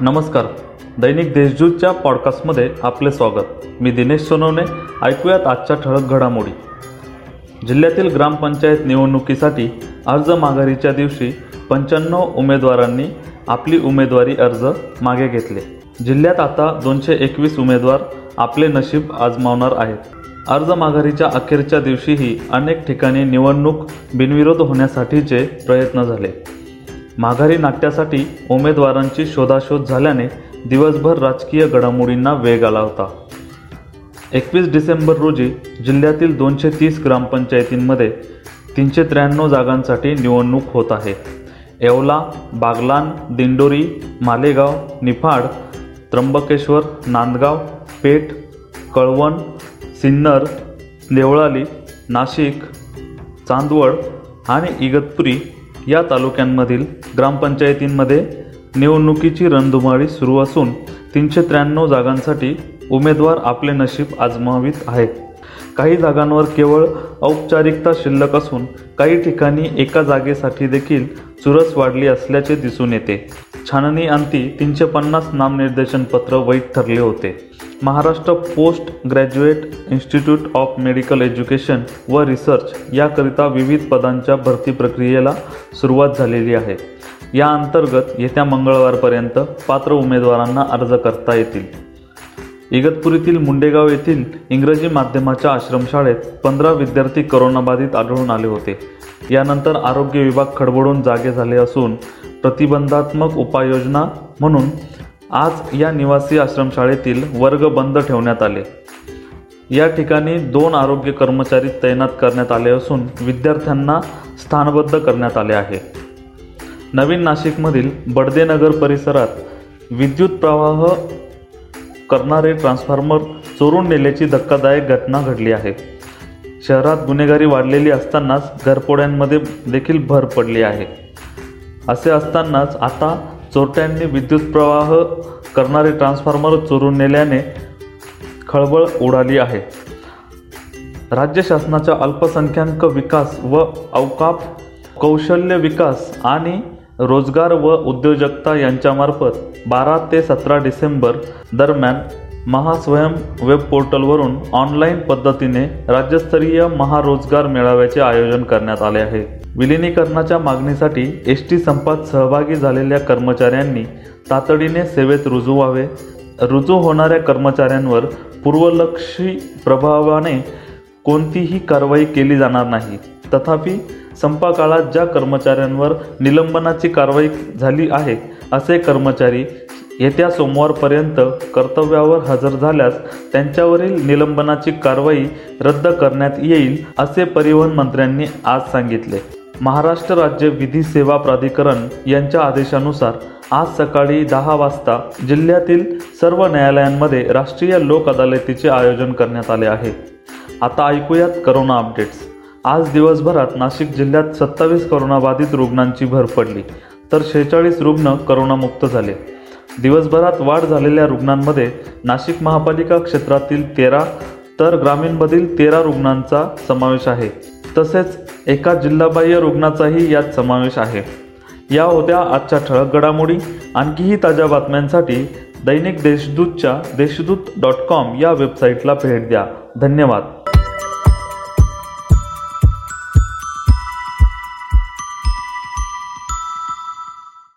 नमस्कार. दैनिक देशजूतच्या पॉडकास्टमध्ये आपले स्वागत. मी दिनेश सोनवणे. ऐकूयात आजच्या ठळक घडामोडी. जिल्ह्यातील ग्रामपंचायत निवडणुकीसाठी अर्ज माघारीच्या दिवशी पंच्याण्णव उमेदवारांनी आपली उमेदवारी अर्ज मागे घेतले. जिल्ह्यात आता दोनशे एकवीस उमेदवार आपले नशीब आजमावणार आहेत. अर्ज माघारीच्या अखेरच्या दिवशीही अनेक ठिकाणी निवडणूक बिनविरोध होण्यासाठीचे प्रयत्न झाले. माघारी नाट्यासाठी उमेदवारांची शोधाशोध झाल्याने दिवसभर राजकीय घडामोडींना वेग आला होता. एकवीस डिसेंबर रोजी जिल्ह्यातील दोनशे तीस ग्रामपंचायतींमध्ये तीनशे त्र्याण्णव जागांसाठी निवडणूक होत आहे. येवला बागलान दिंडोरी मालेगाव निफाड त्र्यंबकेश्वर नांदगाव पेठ कळवण सिन्नर देवळाली नाशिक चांदवड आणि इगतपुरी या तालुक्यांमधील ग्रामपंचायतींमध्ये निवडणुकीची रणधुमाळी सुरू असून तीनशे त्र्याण्णव जागांसाठी उमेदवार आपले नशीब आजमावित आहेत. काही जागांवर केवळ औपचारिकता शिल्लक असून काही ठिकाणी एका जागेसाठी देखील चुरस वाढली असल्याचे दिसून येते. छाननी अंती तीनशे पन्नास नामनिर्देशन पत्र वैध ठरले होते. Maharashtra post graduate institute of medical education व रिसर्च याकरिता विविध पदांच्या भरती प्रक्रियेला सुरुवात झालेली आहे. या अंतर्गत येत्या मंगळवारपर्यंत पात्र उमेदवारांना अर्ज करता येतील. इगतपुरीतील मुंडेगाव येथील इंग्रजी माध्यमाच्या आश्रमशाळेत पंधरा विद्यार्थी करोनाबाधित आढळून आले होते. यानंतर आरोग्य विभाग खडबडून जागे झाले असून प्रतिबंधात्मक उपाययोजना म्हणून आज या निवासी आश्रमशाळेतील वर्ग बंद ठेवण्यात आले. या ठिकाणी दोन आरोग्य कर्मचारी तैनात करण्यात आले असून विद्यार्थ्यांना स्थानबद्ध करण्यात आले आहे. नवीन नाशिकमधील बडदेनगर परिसरात विद्युत प्रवाह करणारे ट्रान्सफॉर्मर चोरून नेल्याची धक्कादायक घटना घडली आहे. शहरात गुन्हेगारी वाढलेली असतानाच घरपोड्यांमध्ये देखील भर पडली आहे. असे असतानाच आता चोरट्यांनी विद्युत प्रवाह करणारे ट्रान्सफॉर्मर चोरून नेल्याने खळबळ उडाली आहे. राज्य शासनाच्या अल्पसंख्याक विकास व अवकाप कौशल्य विकास आणि रोजगार व उद्योजकता यांच्यामार्फत बारा ते सतरा डिसेंबर दरम्यान महास्वयं वेब पोर्टलवरून ऑनलाईन पद्धतीने राज्यस्तरीय महारोजगार मेळाव्याचे आयोजन करण्यात आले आहे. विलिनीकरणाच्या मागणीसाठी एस टी संपात सहभागी झालेल्या कर्मचाऱ्यांनी तातडीने सेवेत रुजू व्हावे. रुजू होणाऱ्या कर्मचाऱ्यांवर पूर्वलक्षी प्रभावाने कोणतीही कारवाई केली जाणार नाही. तथापि संपा काळात ज्या कर्मचाऱ्यांवर निलंबनाची कारवाई झाली आहे असे कर्मचारी येत्या सोमवारपर्यंत कर्तव्यावर हजर झाल्यास त्यांच्यावरील निलंबनाची कारवाई रद्द करण्यात येईल असे परिवहन मंत्र्यांनी आज सांगितले. महाराष्ट्र राज्य विधी सेवा प्राधिकरण यांच्या आदेशानुसार आज सकाळी दहा वाजता जिल्ह्यातील सर्व न्यायालयांमध्ये राष्ट्रीय लोक अदालतीचे आयोजन करण्यात आले आहे. आता ऐकूयात करोना अपडेट्स आज दिवसभरात नाशिक जिल्ह्यात सत्तावीस करोनाबाधित रुग्णांची भर पडली तर शेहेचाळीस रुग्ण करोनामुक्त झाले. दिवसभरात वाढ झालेल्या रुग्णांमध्ये नाशिक महापालिका क्षेत्रातील तेरा तर ग्रामीणमधील तेरा रुग्णांचा समावेश आहे. तसेच एका जिल्हाबाह्य रुग्णाचाही यात समावेश आहे. या होत्या आजच्या ठळक घडामोडी. आणखीही ताज्या बातम्यांसाठी दैनिक देशदूतच्या देशदूत डॉट कॉम या वेबसाईटला भेट द्या. धन्यवाद.